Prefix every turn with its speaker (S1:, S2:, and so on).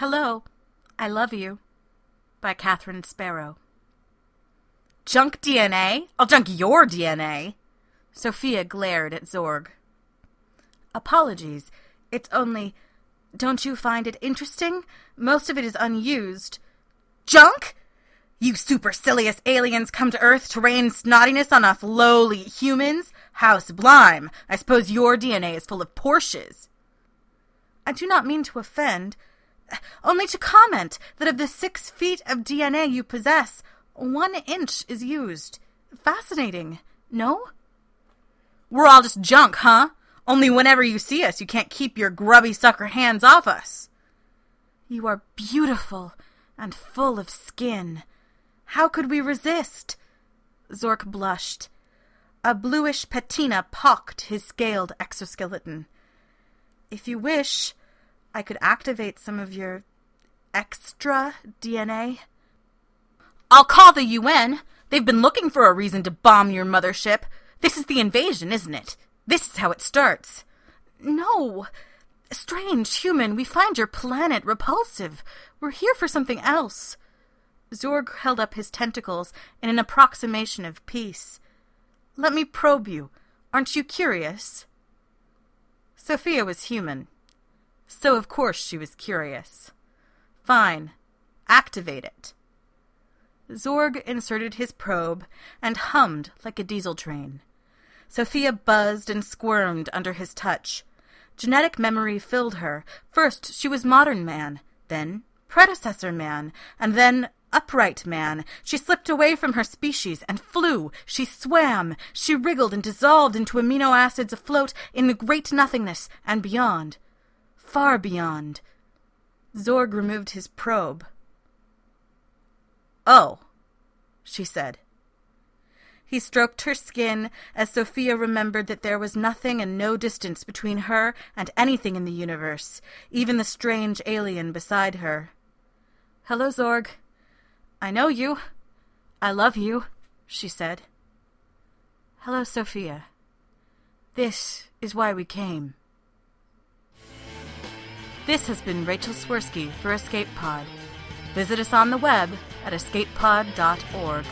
S1: Hello, I Love You by Catherine Sparrow. Junk DNA? I'll junk your DNA. Sophia glared at Zorg. Apologies. It's only. Don't you find it interesting? Most of it is unused. Junk? You supercilious aliens come to Earth to rain snottiness on us lowly humans? How sublime! I suppose your DNA is full of Porsches. I do not mean to offend only to comment that of the six feet of DNA you possess, one inch is used. Fascinating, no? We're all just junk, huh? Only whenever you see us, you can't keep your grubby sucker hands off us. You are beautiful and full of skin. How could we resist? Zorg blushed. A bluish patina pocked his scaled exoskeleton. If you wish, I could activate some of your extra DNA. I'll call the UN. They've been looking for a reason to bomb your mothership. This is the invasion, isn't it? This is how it starts. No. Strange human, we find your planet repulsive. We're here for something else. Zorg held up his tentacles in an approximation of peace. Let me probe you. Aren't you curious? Sophia was human so of course she was curious. Fine. Activate it. Zorg inserted his probe and hummed like a diesel train. Sophia buzzed and squirmed under his touch. Genetic memory filled her. First she was modern man, then predecessor man, and then upright man. She slipped away from her species and flew. She swam. She wriggled and dissolved into amino acids afloat in the great nothingness and beyond far beyond. Zorg removed his probe. Oh, she said. He stroked her skin as Sophia remembered that there was nothing and no distance between her and anything in the universe, even the strange alien beside her. Hello, Zorg. I know you. I love you, she said. Hello, Sophia. This is why we came. This has been Rachel Swirsky for Escape Pod. Visit us on the web at escapepod.org.